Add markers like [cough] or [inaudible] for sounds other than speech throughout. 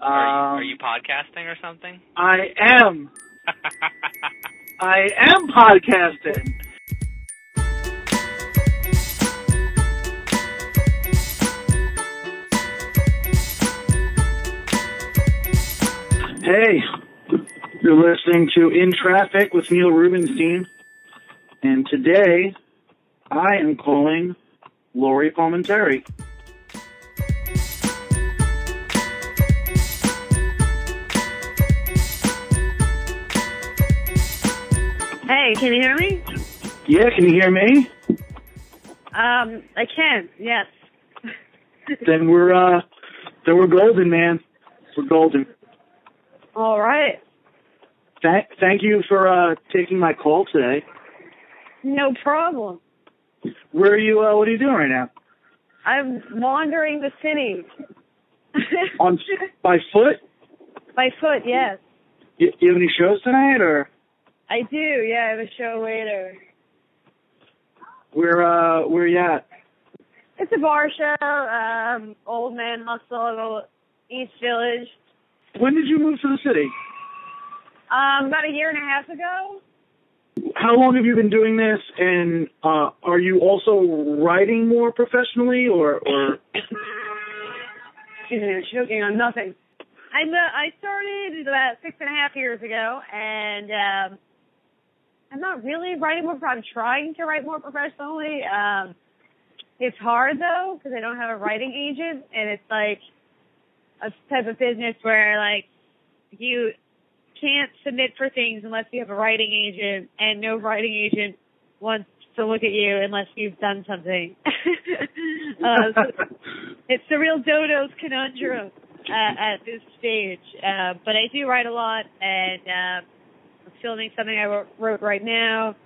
Are Um, you, are you podcasting or something? I am. [laughs] I am podcasting. Hey, you're listening to In Traffic with Neil Rubenstein, and today I am calling Lori Palminteri. Can you hear me? Yeah, can you hear me? Um, I can. Yes. Then we're uh, then we're golden, man. We're golden. All right. Thank, thank you for uh, taking my call today. No problem. Where are you? Uh, what are you doing right now? I'm wandering the city. On by foot? By foot, yes. You, you have any shows tonight, or I do. Yeah, I have a show later. where? Uh, where you at? It's a bar show. Um, Old Man Hustle, East Village. When did you move to the city? Um, about a year and a half ago. How long have you been doing this? And uh, are you also writing more professionally, or or Excuse me, I'm choking on nothing. I'm, uh, I started about six and a half years ago, and um, I'm not really writing more. I'm trying to write more professionally. Um, it's hard though because I don't have a writing agent, and it's like a type of business where like you can't submit for things unless you have a writing agent, and no writing agent wants to look at you unless you've done something. [laughs] uh, so it's the real dodo's conundrum uh, at this stage. Uh, but I do write a lot, and uh, filming something I wrote, wrote right now,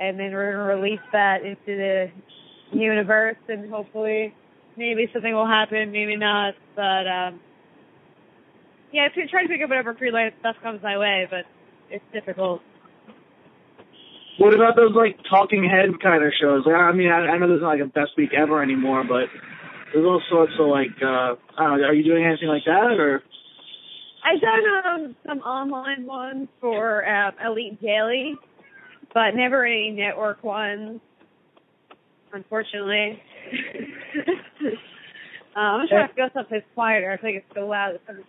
and then we're to release that into the universe, and hopefully maybe something will happen, maybe not. But um, yeah, I try to pick up whatever freelance stuff comes my way, but it's difficult. what about those like talking head kind of shows? I mean, I, I know there's not like a best week ever anymore, but there's all sorts of like. Uh, I don't know. Are you doing anything like that, or? I've done um, some online ones for um, Elite Daily, but never any network ones, unfortunately. um, [laughs] I'm trying to go someplace quieter. I think it's so loud. There's so much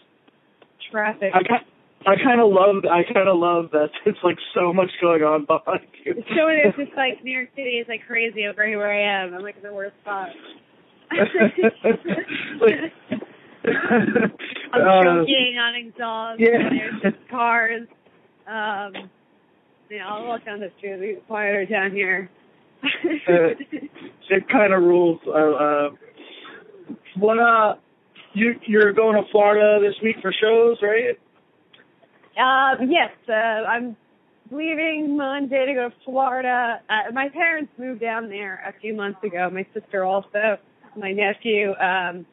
traffic. I kind, I kind of love, I kind of love that [laughs] it's like so much going on behind you. So it is just like New York City is like crazy over here where I am. I'm like in the worst spot. [laughs] Like- [laughs] I'm Uh, choking on exhaust. yeah. There's just cars. Um, you know, I'll walk down the street. It'll quieter down here. Uh, it kind of rules. Uh, uh, what uh, you you're going to Florida this week for shows, right? Um, yes, uh, I'm leaving Monday to go to Florida. Uh, my parents moved down there a few months ago. My sister also, my nephew. Um,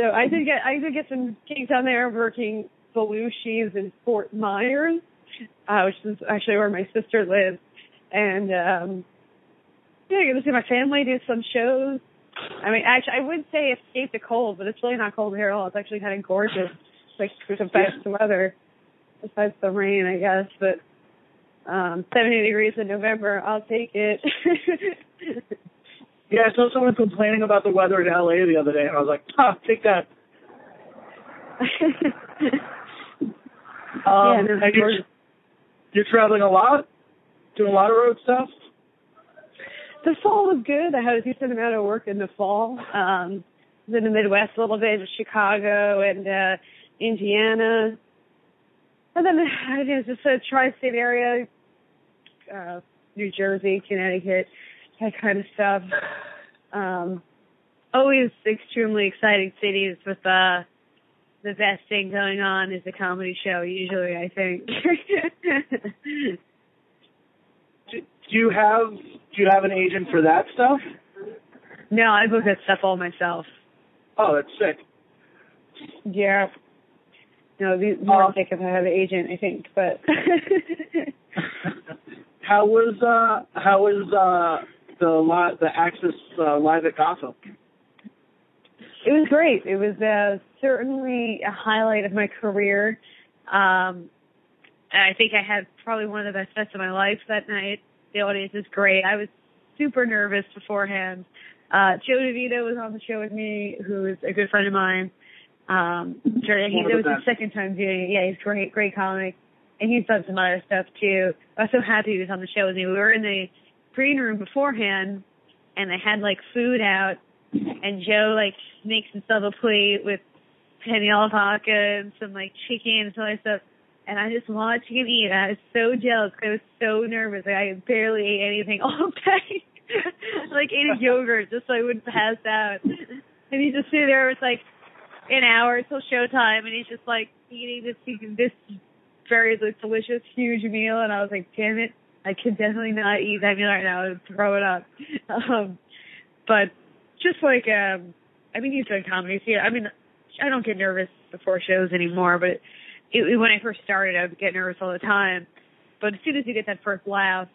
so I did get I did get some gigs down there working Belushi's in Fort Myers, uh, which is actually where my sister lives, and um, yeah, I get to see my family do some shows. I mean, actually, I would say escape the cold, but it's really not cold here at all. It's actually kind of gorgeous. It's like the best weather besides the rain, I guess. But um 70 degrees in November, I'll take it. [laughs] Yeah, I saw someone complaining about the weather in LA the other day, and I was like, "Huh, take that." [laughs] Um, yeah, and you're, you're traveling a lot, doing a lot of road stuff. the fall was good. I had a decent amount of work in the fall. Um, I was in the Midwest a little bit, Chicago and uh Indiana. And then I was just a tri-state area, uh, New Jersey, Connecticut, that kind of stuff. Um, always extremely exciting cities with uh, the best thing going on is a comedy show. Usually, I think. [laughs] Do, do you have do you have an agent for that stuff? no, I book that stuff all myself. Oh, that's sick. Yeah. No, it'd be more sick if I have an agent, I think, but [laughs] how was uh how was uh the li- the AXS uh, live at Gotham? it was great. It was uh certainly a highlight of my career. Um, I think I had probably one of the best sets of my life that night. The audience is great. I was super nervous beforehand. Uh, Joe DeVito was on the show with me, who is a good friend of mine. Um, he, it was his second time doing it. Yeah, he's great, great comic. And he's done some other stuff too. I was so happy he was on the show with me. We were in the green room beforehand and they had like food out and Joe like makes himself a plate with Peniel vodka and some like chicken and some other stuff. And I just watched him eat. I was so jealous. I was so nervous. Like, I barely ate anything [laughs] all day. [laughs] like ate a [laughs] yogurt just so I wouldn't pass out. And he just sit there with like an hour till showtime, and he's just like eating this this very delicious huge meal. And I was like, damn it, I could definitely not eat that meal right now. Would throw it up. [laughs] Um, but just like um, I mean, he's done comedy too. I mean, I don't get nervous before shows anymore, but it, it, when I first started, I would get nervous all the time. But as soon as you get that first laugh,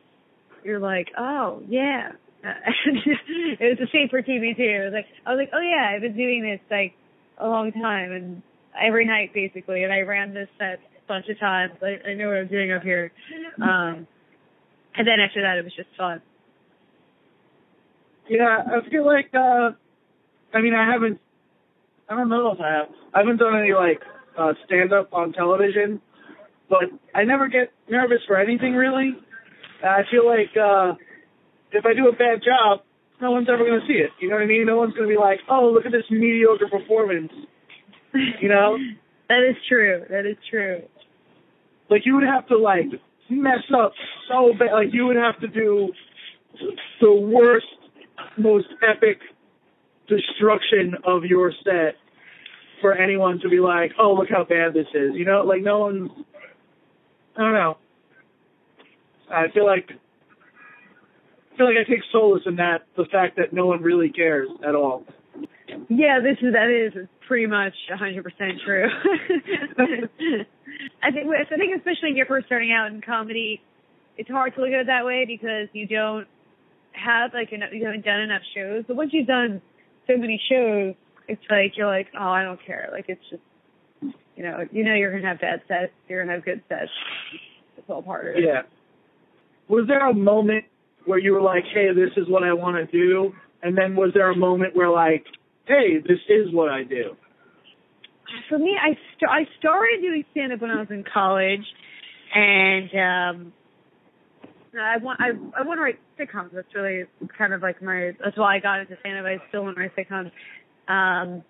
you're like, oh yeah. [laughs] it was the same for TV too. It was like I was like, oh yeah, I've been doing this like a long time and every night basically, and I ran this set a bunch of times. I, I know what I'm doing up here. Um, and then after that, it was just fun. Yeah, I feel like. uh I mean, I haven't. I don't know if I have. I haven't done any like uh stand up on television, but I never get nervous for anything really. I feel like uh if I do a bad job, no one's ever going to see it. You know what I mean? No one's going to be like, "Oh, look at this mediocre performance." You know? [laughs] that is true. That is true. Like you would have to like mess up so bad. Like you would have to do the worst, most epic destruction of your set for anyone to be like, "Oh, look how bad this is." You know, like no one's. I don't know. I feel like I feel like I take solace in that the fact that no one really cares at all. Yeah, this is that is pretty much 100% true. [laughs] I think I think especially if you're first starting out in comedy, it's hard to look at it that way because you don't have like enough, you haven't done enough shows. But once you've done so many shows, it's like you're like, oh, I don't care. Like it's just, you know, you know you're gonna have bad sets, you're gonna have good sets. It's all part of it. Yeah. Was there a moment where you were like, hey, this is what I want to do? And then was there a moment where like, hey, this is what I do? For me, I st- I started doing stand up when I was in college, and um, I want I I want to write sitcoms. That's really kind of like my that's why I got into stand up. I still want to write sitcoms. Um,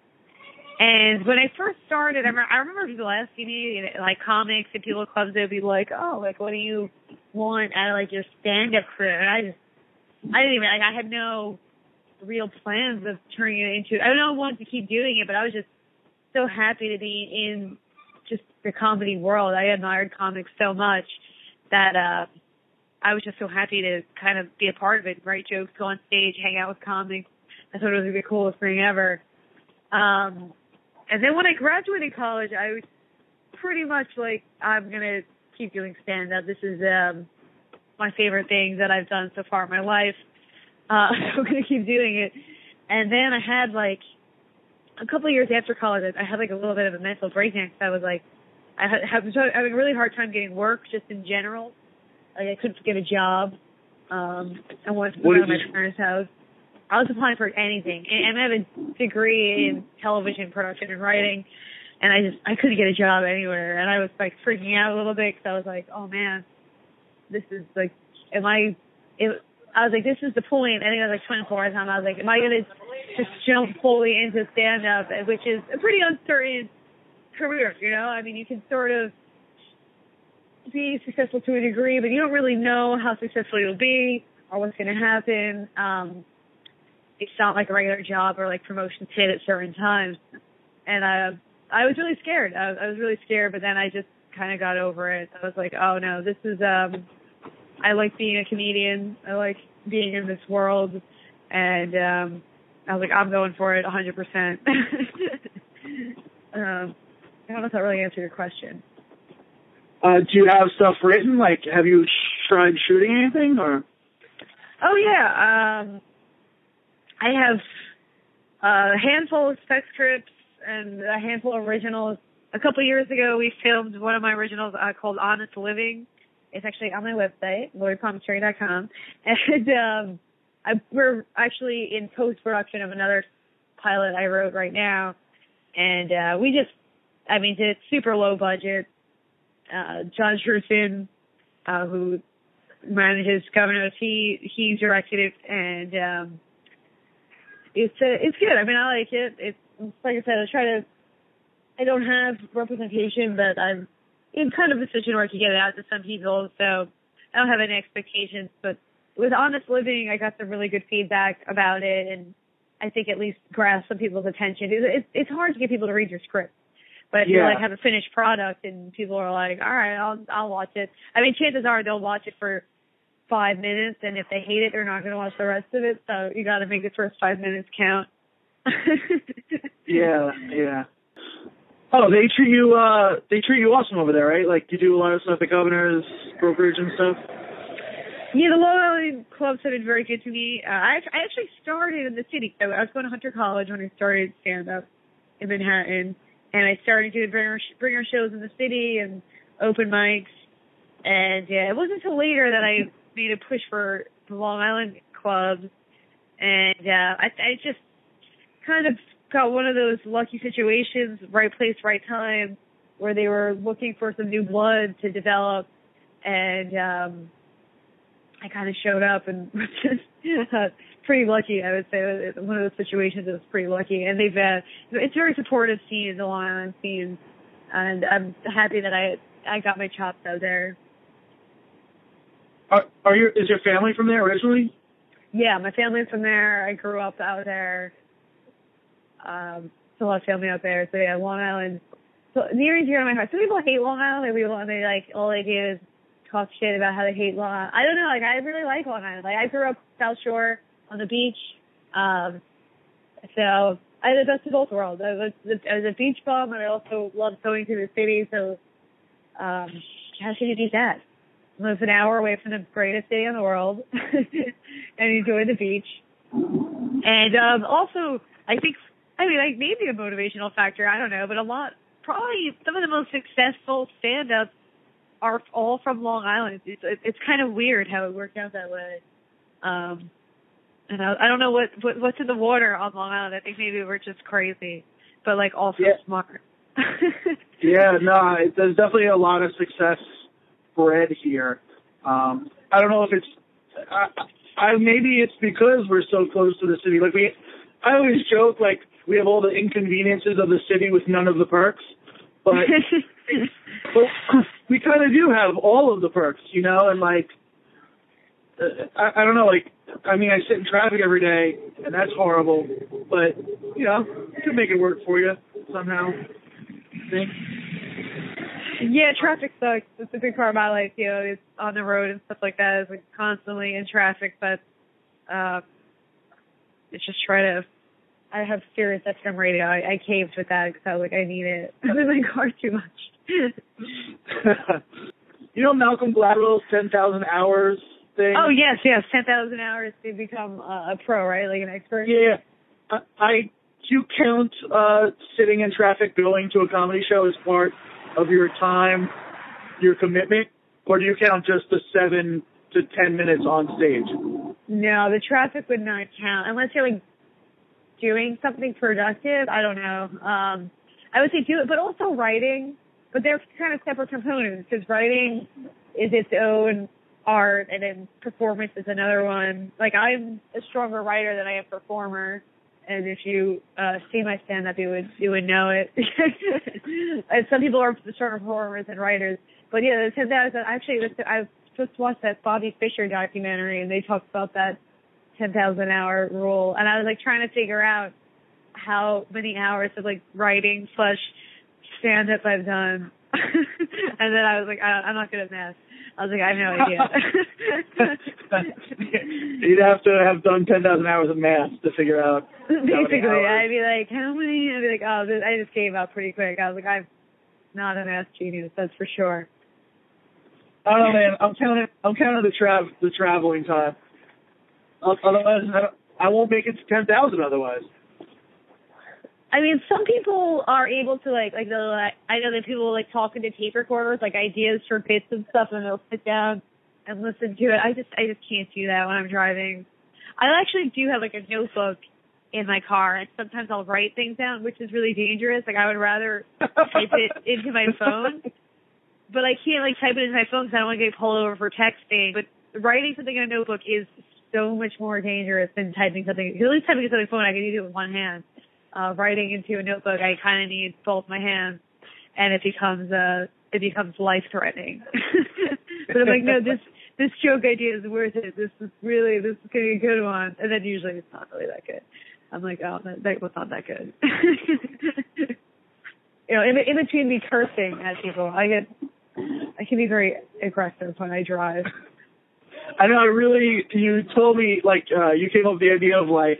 and when I first started, I remember, I remember people asking me, like comics and people clubs, they'd be like, "Oh, like what do you want out of like your stand-up career?" And I just, I didn't even like, I had no real plans of turning it into. I don't know, I wanted to keep doing it, but I was just so happy to be in just the comedy world. I admired comics so much that uh I was just so happy to kind of be a part of it, write jokes, go on stage, hang out with comics. I thought it was the coolest thing ever. Um, and then when I graduated college, I was pretty much like, I'm gonna keep doing stand up. This is um my favorite thing that I've done so far in my life. Uh, [laughs] I'm gonna keep doing it. And then I had like a couple of years after college, I had like a little bit of a mental breakdown because I was like, I had, had having a really hard time getting work just in general. Like I couldn't get a job. Um, I wanted to out of my parents' house. I was applying for anything, and I have a degree in television production and writing, and I just I couldn't get a job anywhere, and I was like freaking out a little bit because I was like, oh man, this is like, am I? It, I was like, this is the point. I think I was like 24 at the time. I was like, am I gonna just jump fully into stand up, which is a pretty uncertain career, you know? I mean, you can sort of be successful to a degree, but you don't really know how successful you'll be or what's going to happen. Um, it's not like a regular job or like promotions hit at certain times. And uh, I was really scared. I, I was really scared, but then I just kind of got over it. I was like, oh no, this is, um, I like being a comedian. I like being in this world. And, um, I was like, I'm going for it 100%. [laughs] um, I don't know if that really answered your question. Uh, do you have stuff written? Like, have you tried shooting anything or? Oh yeah, um, I have a handful of spec scripts, and a handful of originals. A couple years ago, we filmed one of my originals uh, called Honest Living. It's actually on my website, LoriPalminteri.com. [laughs] And um, I, we're actually in post production of another pilot I wrote right now, and uh, we just, I mean, did super low budget. Uh, John Scherson, uh, who manages Governors, he he directed it, and um, it's uh, it's good. I mean, I like it. It's like I said, I try to. I don't have representation, but I'm in kind of a situation where I can get it out to some people, so I don't have any expectations. But with Honest Living, I got some really good feedback about it, and I think at least grasp some people's attention. It's, it's, it's hard to get people to read your script. But if you like have a finished product and people are like, all right, I'll I'll watch it. I mean, chances are they'll watch it for five minutes, and if they hate it, they're not going to watch the rest of it. So you got to make the first five minutes count. [laughs] Yeah, yeah. Oh, they treat you uh they treat you awesome over there, right? Like you do a lot of stuff at Governor's brokerage and stuff. Yeah, the Long Island clubs have been very good to me. Uh, I I actually started in the city. I was going to Hunter College when I started stand up in Manhattan, and I started doing bringer bringer shows in the city and open mics. And yeah, it wasn't until later that I made a push for the Long Island clubs, and uh, I I just kind of got one of those lucky situations, right place, right time, where they were looking for some new blood to develop, and um I kind of showed up and [laughs] was just uh, pretty lucky. I would say one of those situations that was pretty lucky, and they've uh, it's a very supportive scene, the Long Island scene, and I'm happy that I I got my chops out there. Are are your is your family from there originally? Yeah, my family's from there. I grew up out there. Um, still have family out there. So yeah, Long Island. So near and dear to my heart. Some people hate Long Island. Like people, they like all they do is talk shit about how they hate Long Island. I don't know. Like I really like Long Island. Like I grew up South Shore on the beach. Um, so I had the best of both worlds. I was, I was a beach bum, and I also loved going to the city. So um, how should you do that? Live an hour away from the greatest city in the world [laughs] and enjoy the beach. And um also I think I mean like maybe a motivational factor, I don't know, but a lot probably some of the most successful stand ups are all from Long Island. It's it's kind of weird how it worked out that way. Um and I, I don't know what, what what's in the water on Long Island. I think maybe we're just crazy, but like also Yeah. smart. [laughs] Yeah, no, it- there's definitely a lot of success bred here. Um, I don't know if it's, I, I maybe it's because we're so close to the city. Like we, I always joke like we have all the inconveniences of the city with none of the perks, but [laughs] but we kind of do have all of the perks, you know, and like, uh, I, I don't know, like, I mean, I sit in traffic every day, and that's horrible, but you know, you can make it work for you somehow. I think. Yeah, traffic sucks. It's a big part of my life, you know, it's on the road and stuff like that. It's like constantly in traffic, but uh it's just try to I have Sirius XM radio. I, I caved with that because I was like, I need it. I'm in my car too much. [laughs] you know Malcolm Gladwell's 10,000 hours thing? oh yes, yes, ten thousand hours to become uh, a pro, right? Like an expert. Yeah. I, I do you count uh sitting in traffic going to a comedy show as part of your time, your commitment, or do you count just the seven to ten minutes on stage? No, the traffic would not count unless you're like doing something productive. I don't know. Um, I would say do it, but also writing. But they're kind of separate components because writing is its own art, and then performance is another one. Like I'm a stronger writer than I am performer. And if you uh see my stand up you would you would know it. [laughs] some people are stronger performers than writers. But yeah, ten thousand actually I just watched that Bobby Fischer documentary and they talked about that ten thousand hour rule and I was like trying to figure out how many hours of like writing slash stand up I've done. [laughs] and then I was like, I, I'm not good at math. I was like, I have no idea. [laughs] You'd have to have done 10,000 hours of math to figure out. Basically. I'd be like, how many? I'd be like, oh, this, I just gave up pretty quick. I was like, I'm not a math genius, that's for sure. I don't know, man. I'm counting. I'm counting the travel, the traveling time. Otherwise, I, I won't make it to ten thousand. Otherwise, I mean, some people are able to like, like they'll, like, I know that people like talk into tape recorders, like ideas for bits and stuff, and they'll sit down and listen to it. I just, I just can't do that when I'm driving. I actually do have like a notebook in my car, and sometimes I'll write things down, which is really dangerous. Like I would rather type it [laughs] into my phone, but I can't like type it into my phone because I don't want to get pulled over for texting. But writing something in a notebook is so much more dangerous than typing something. At least typing something on phone, I can do it with one hand. Uh, writing into a notebook, I kind of need both my hands, and it becomes uh, it becomes life threatening. [laughs] but I'm like, no, this this joke idea is worth it. This is really this is gonna be a good one, and then usually it's not really that good. I'm like, oh, that, that was not that good. [laughs] you know, in, in between me cursing at people, I get I can be very aggressive when I drive. I know. I really. You told me like uh, you came up with the idea of like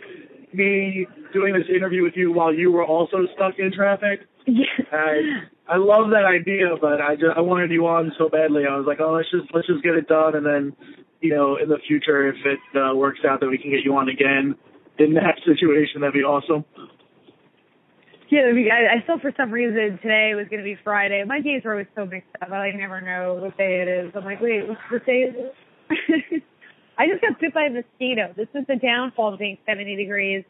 me doing this interview with you while you were also stuck in traffic. Yeah. I I love that idea, but I just I wanted you on so badly. I was like, oh, let's just let's just get it done, and then you know, in the future, if it uh, works out that we can get you on again in that [laughs] situation, that'd be awesome. Yeah, I, mean, I, I thought for some reason today was going to be Friday. My days are always so mixed up. I like never know what day it is. I'm like, wait, what day is? [laughs] I just got bit by a mosquito. This is the downfall of being 70 degrees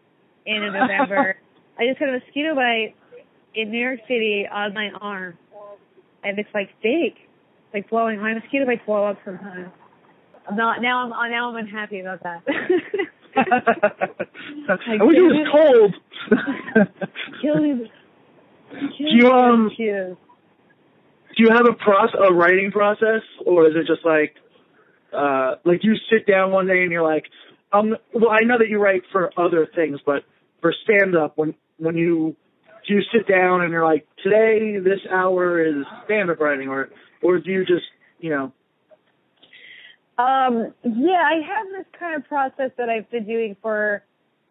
in November. [laughs] I just got a mosquito bite in New York City on my arm, and it's like big, like blowing. My mosquito bites blow up sometimes. I'm not now. I'm now. I'm unhappy about that. [laughs] I wish it was cold. Kill me. Do you um? Do you have a process, a writing process, or is it just like uh, like you sit down one day and you're like, um, well, I know that you write for other things, but for stand up, when when you do you sit down and you're like, today this hour is stand up writing, or or do you just you know? Um, yeah, I have this kind of process that I've been doing for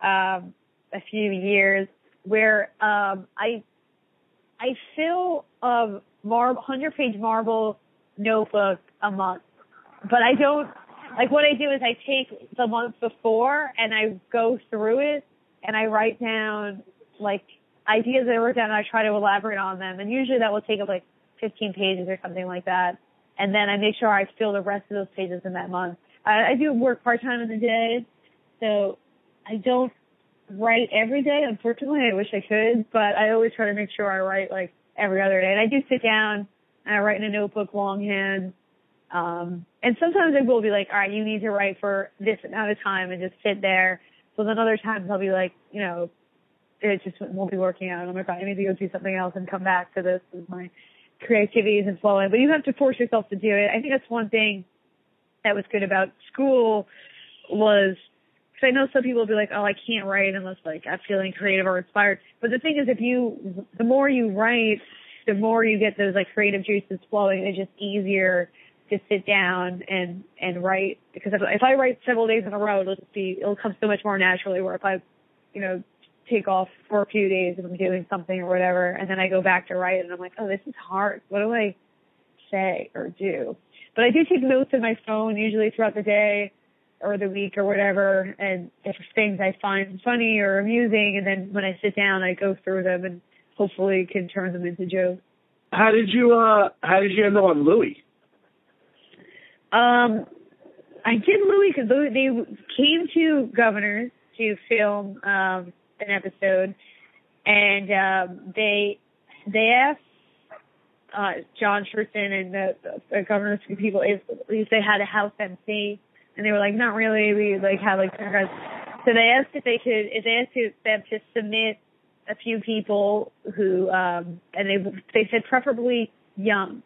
um, a few years, where um, I I fill a mar- hundred page marble notebook a month but I don't like what I do is I take the month before and I go through it and I write down like ideas that I wrote down and I try to elaborate on them. And usually that will take up like 15 pages or something like that. And then I make sure I fill the rest of those pages in that month. I, I do work part time in the day, so I don't write every day. Unfortunately, I wish I could, but I always try to make sure I write like every other day. And I do sit down and I write in a notebook longhand um, and sometimes I will be like, all right, you need to write for this amount of time and just sit there. So then other times I'll be like, you know, it just won't be working out. I'm like, I need to go do something else and come back to this as my creativity isn't flowing. But you have to force yourself to do it. I think that's one thing that was good about school was because I know some people will be like, oh, I can't write unless like I'm feeling creative or inspired. But the thing is, if you, the more you write, the more you get those like creative juices flowing. It's just easier to sit down and and write because if, if I write several days in a row, it'll be it'll come so much more naturally. Where if I, you know, take off for a few days and I'm doing something or whatever, and then I go back to write and I'm like, oh, this is hard. What do I say or do? But I do take notes in my phone usually throughout the day or the week or whatever, and if things I find funny or amusing, and then when I sit down, I go through them and hopefully can turn them into jokes. How did you uh How did you end up on Louie? Um, I did Louie because they came to Governors to film um, an episode, and um, they they asked uh, John Schertzen and the, the Governors people if, if they had a house MC, and they were like, not really. We like had like so they asked if they could if they asked them to submit a few people who um and they they said preferably young.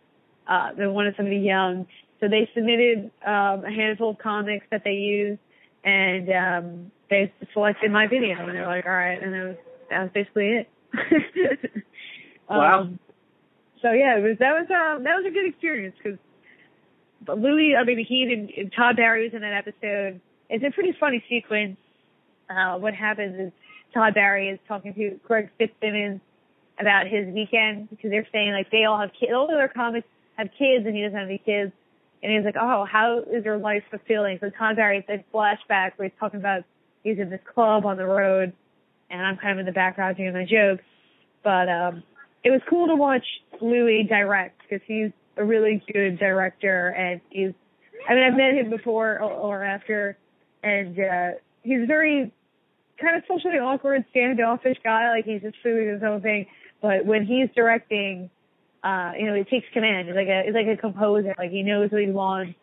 Uh, they wanted somebody young, so they submitted um, a handful of comics that they used, and um, they selected my video, and they're like, "All right," and that was that was basically it. [laughs] wow. Um, so yeah, it was that was um that was a good experience because Louie, I mean, he and, and Todd Barry was in that episode. It's a pretty funny sequence. Uh, what happens is Todd Barry is talking to Greg Fitzsimmons about his weekend because they're saying like they all have kids, all of their comics have kids and he doesn't have any kids. And he's like, oh, how is your life fulfilling? So Todd Barry said flashback where he's talking about he's in this club on the road and I'm kind of in the background doing my jokes. But um, it was cool to watch Louis direct because he's a really good director and he's. I mean, I've met him before or, or after, and uh, he's very kind of socially awkward, standoffish guy. Like he's just doing his own thing. But when he's directing, uh, you know, he takes command. He's like a he's like a composer. Like he knows what he wants,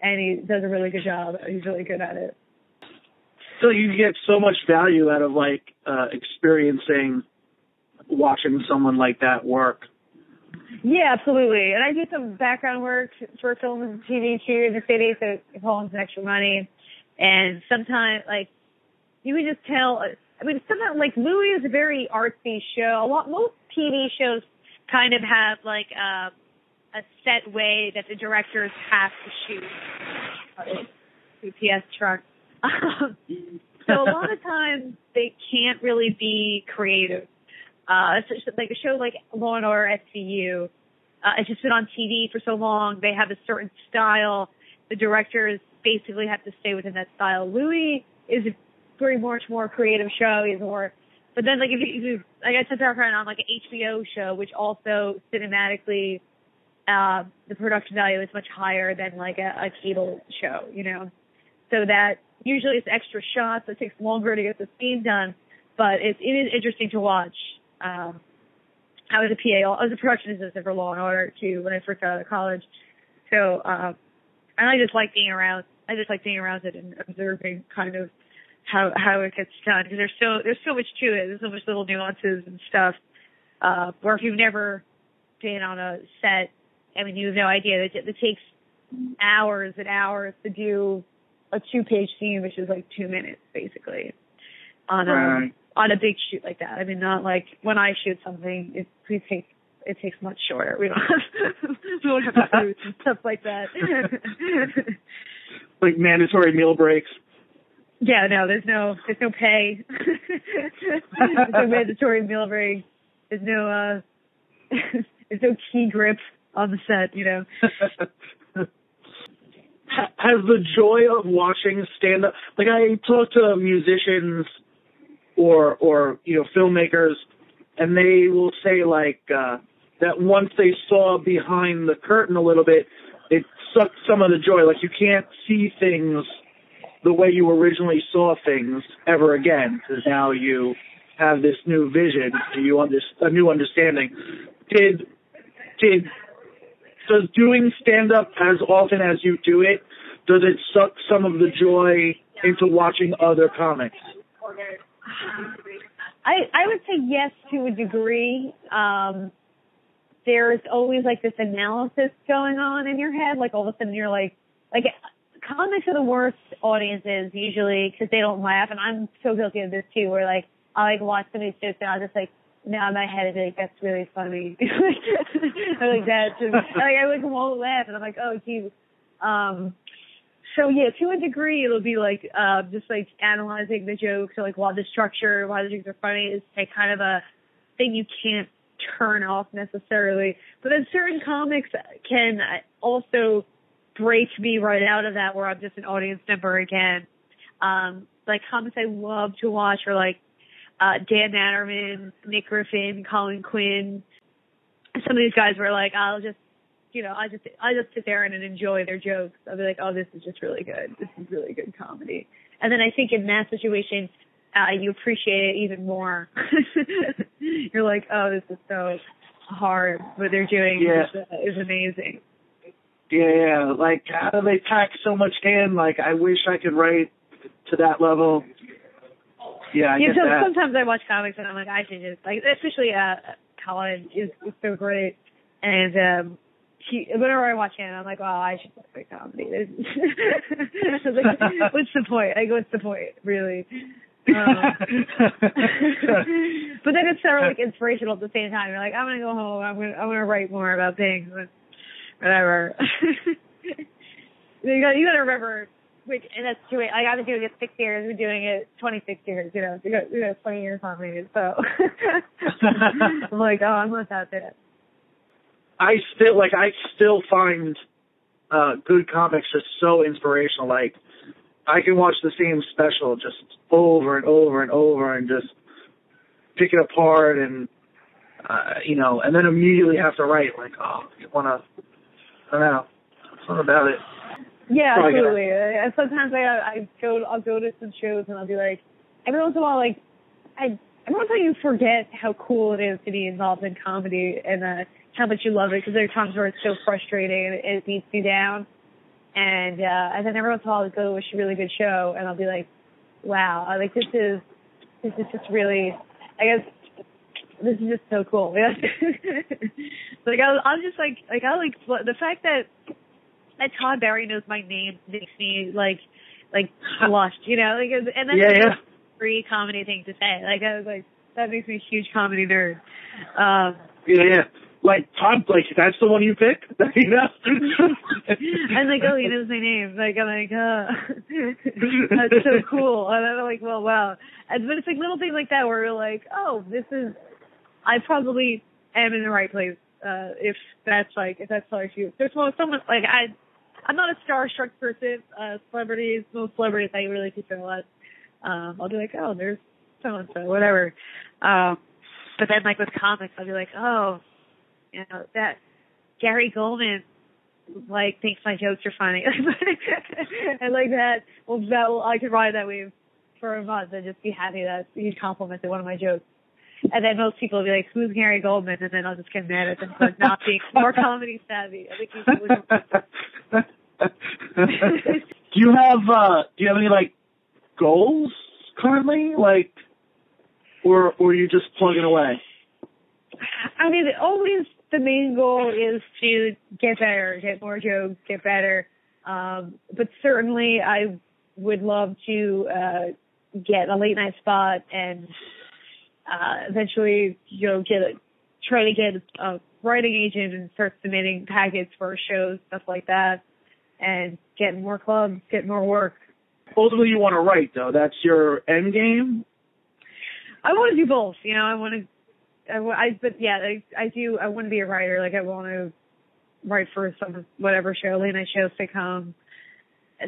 and he does a really good job. He's really good at it. So you get so much value out of like uh, experiencing watching someone like that work. Yeah, absolutely. And I do some background work for film and TV here in the city, so it holds extra money. And sometimes, like, you can just tell. I mean, sometimes like Louie is a very artsy show. A lot, most TV shows kind of have like a, a set way that the directors have to shoot. UPS truck. [laughs] so a lot of times they can't really be creative. Uh, like a show like Law and Order SVU, uh, it's just been on TV for so long. They have a certain style. The directors basically have to stay within that style. Louie is a very much more creative show. He's more, but then like if you, if you like I said background on like an HBO show, which also cinematically, uh, the production value is much higher than like a, a cable show, you know. So that usually it's extra shots. It takes longer to get the scene done, but it, it is interesting to watch. Um, I was a PA, I was a production assistant for Law and Order too when I first got out of college. So, um, and I just like being around. I just like being around it and observing kind of how how it gets done because there's so there's so much to it. There's so much little nuances and stuff. Uh, where if you've never been on a set, I mean, you have no idea that it, it takes hours and hours to do a two page scene, which is like two minutes basically on a Right. on a big shoot like that. I mean, not like when I shoot something, it we take it takes much shorter. We don't have [laughs] we don't have food and [laughs] stuff like that. Like mandatory meal breaks. Yeah, no, there's no there's no pay. [laughs] there's no mandatory meal break. There's no uh [laughs] there's no key grip on the set, you know. Ha- [laughs] Has the joy of watching stand up like I talk to musicians or or you know filmmakers and they will say like uh that once they saw behind the curtain a little bit it sucked some of the joy like you can't see things the way you originally saw things ever again because now you have this new vision you under a new understanding did did does doing stand up as often as you do it does it suck some of the joy into watching other comics I I would say yes to a degree. Um, there's always like this analysis going on in your head. Like all of a sudden you're like, like comics are the worst audiences usually because they don't laugh, and I'm so guilty of this too. Where like I like watch some of these jokes and I'll just like now in my head is like that's really funny. [laughs] or like that. Like I like won't laugh, and I'm like oh geez. Um, so yeah, to a degree, it'll be like uh, just like analyzing the jokes or like why the structure, why the jokes are funny is like kind of a thing you can't turn off necessarily. But then certain comics can also break me right out of that where I'm just an audience member again. Um, like comics I love to watch are like uh, Dan Natterman, Nick Griffin, Colin Quinn. Some of these guys were like, I'll just you know, I just I just sit there and enjoy their jokes. I'll be like, oh, this is just really good. This is really good comedy. And then I think in that situation, uh, you appreciate it even more. [laughs] You're like, oh, this is so hard. What they're doing Yeah. is, uh, is amazing. Yeah yeah like how do they pack so much in like i wish i could write to that level yeah i yeah, so sometimes I watch comics and I'm like, I should just like, especially uh, Colin is, is so great, and um, he whenever I watch him, I'm like, oh, I should write comedy. [laughs] Like, [laughs] what's the point? Like, what's the point, really? Um, [laughs] but then it's sort of like inspirational at the same time. You're like, I'm gonna go home. I'm gonna I'm gonna write more about things, but whatever. [laughs] you got you gotta remember. Which, and that's too. Like I've been doing it six years. We're doing it 26 years. You know, we got we got 20 years on me. So [laughs] I'm like, oh, I'm not that bad. I still like I still find uh good comics just so inspirational. Like I can watch the same special just over and over and over and just pick it apart and uh, you know, and then immediately have to write like, oh, you want to, I know, something about it. Yeah, Probably gonna- absolutely. Uh, sometimes I I go I'll go to some shows and I'll be like every once in a while like I every once in a while you forget how cool it is to be involved in comedy and uh, how much you love it because there are times where it's so frustrating and it, it beats you down. And uh and then every once in a while I'll go to a really good show and I'll be like, wow, like this is this is just really I guess this is just so cool. Yeah. [laughs] like I, I'm just like like I like the fact that that Todd Barry knows my name makes me like like blush, you know, like and that's Yeah, like yeah. a free comedy thing to say. Like I was like that makes me a huge comedy nerd. Um Yeah, yeah. Like Todd, like that's the one you picked, [laughs] you know? [laughs] I'm like, oh, he knows my name. Like, I'm like, uh, that's so cool. And I'm like, well, wow. And, but it's like little things like that where you're like, oh, this is, I probably am in the right place. Uh, if that's like, if that's like you. There's well, someone, like, I, I'm not a starstruck person. Uh, celebrities, most celebrities I really care less. Um, I'll be like, oh, there's so and so, whatever. Um, but then like with comics, I'll be like, oh, you know, that Gary Gulman like thinks my jokes are funny. [laughs] and like that, well, that will, I could ride that wave for a month and just be happy that he complimented one of my jokes. And then most people will be like, "Who's Gary Gulman?" And then I'll just get mad at them for not being more [laughs] comedy savvy. I think he's [laughs] do you have uh do you have any like goals currently? Like or or are you just plugging away? I mean, always the main goal is to get better, get more jokes, get better. Um, but certainly, I would love to uh, get a late night spot and uh, eventually, you know, get a, try to get a writing agent and start submitting packets for shows, stuff like that, and get more clubs, get more work. Ultimately you want to write though. That's your end game? I want to do both. You know, I want to. I, I but yeah, I, I do. I want to be a writer. Like I want to write for some whatever show, late night show, sitcom,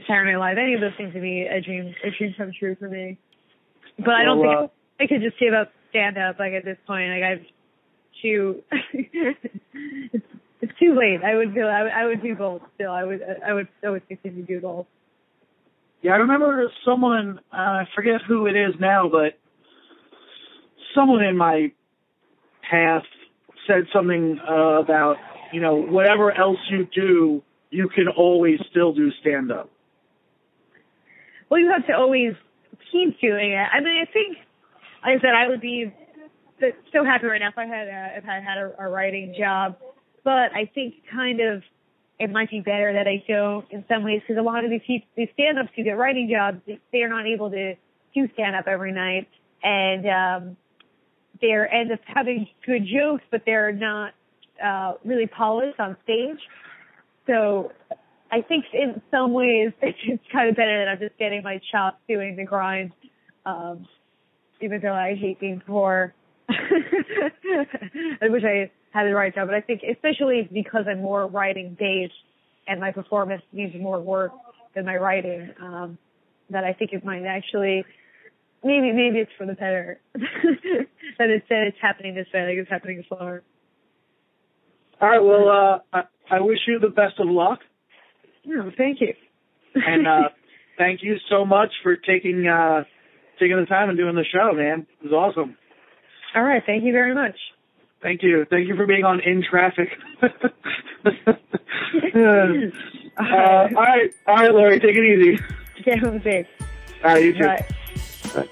Saturday Night Live. Any of those things would be a dream, a dream come true for me. But I don't Well, think I could just give up stand up. Like at this point, like I've too. [laughs] it's, it's too late. I would feel. I would, I would do both. Still, I would. I would. I would continue to do both. Yeah, I remember someone, uh, I forget who it is now, but someone in my past said something uh, about, you know, whatever else you do, you can always still do stand up. well, you have to always keep doing it. I mean, I think, like I said, I would be so happy right now if I had a, if I had a, a writing job. But I think kind of it might be better that I don't in some ways because a lot of these these stand-ups who get writing jobs, they- they're not able to do stand-up every night, and um, they're end up having good jokes, but they're not uh, really polished on stage. So I think in some ways [laughs] it's kind of better that I'm just getting my chops doing the grind, um, even though I hate being poor. [laughs] I wish I had the right job, but I think especially because I'm more writing based and my performance needs more work than my writing, um, that I think it might actually maybe maybe it's for the better [laughs] that instead it's happening this way, like it's happening slower. All right, well, uh, I, I wish you the best of luck, No, thank you. and uh, [laughs] thank you so much for taking uh, taking the time and doing the show, man. It was awesome. All right, thank you very much. Thank you. Thank you for being on In Traffic. [laughs] uh, all right, all right, Lori. take it easy. [laughs] Get home safe. All right, you too. Bye. Bye.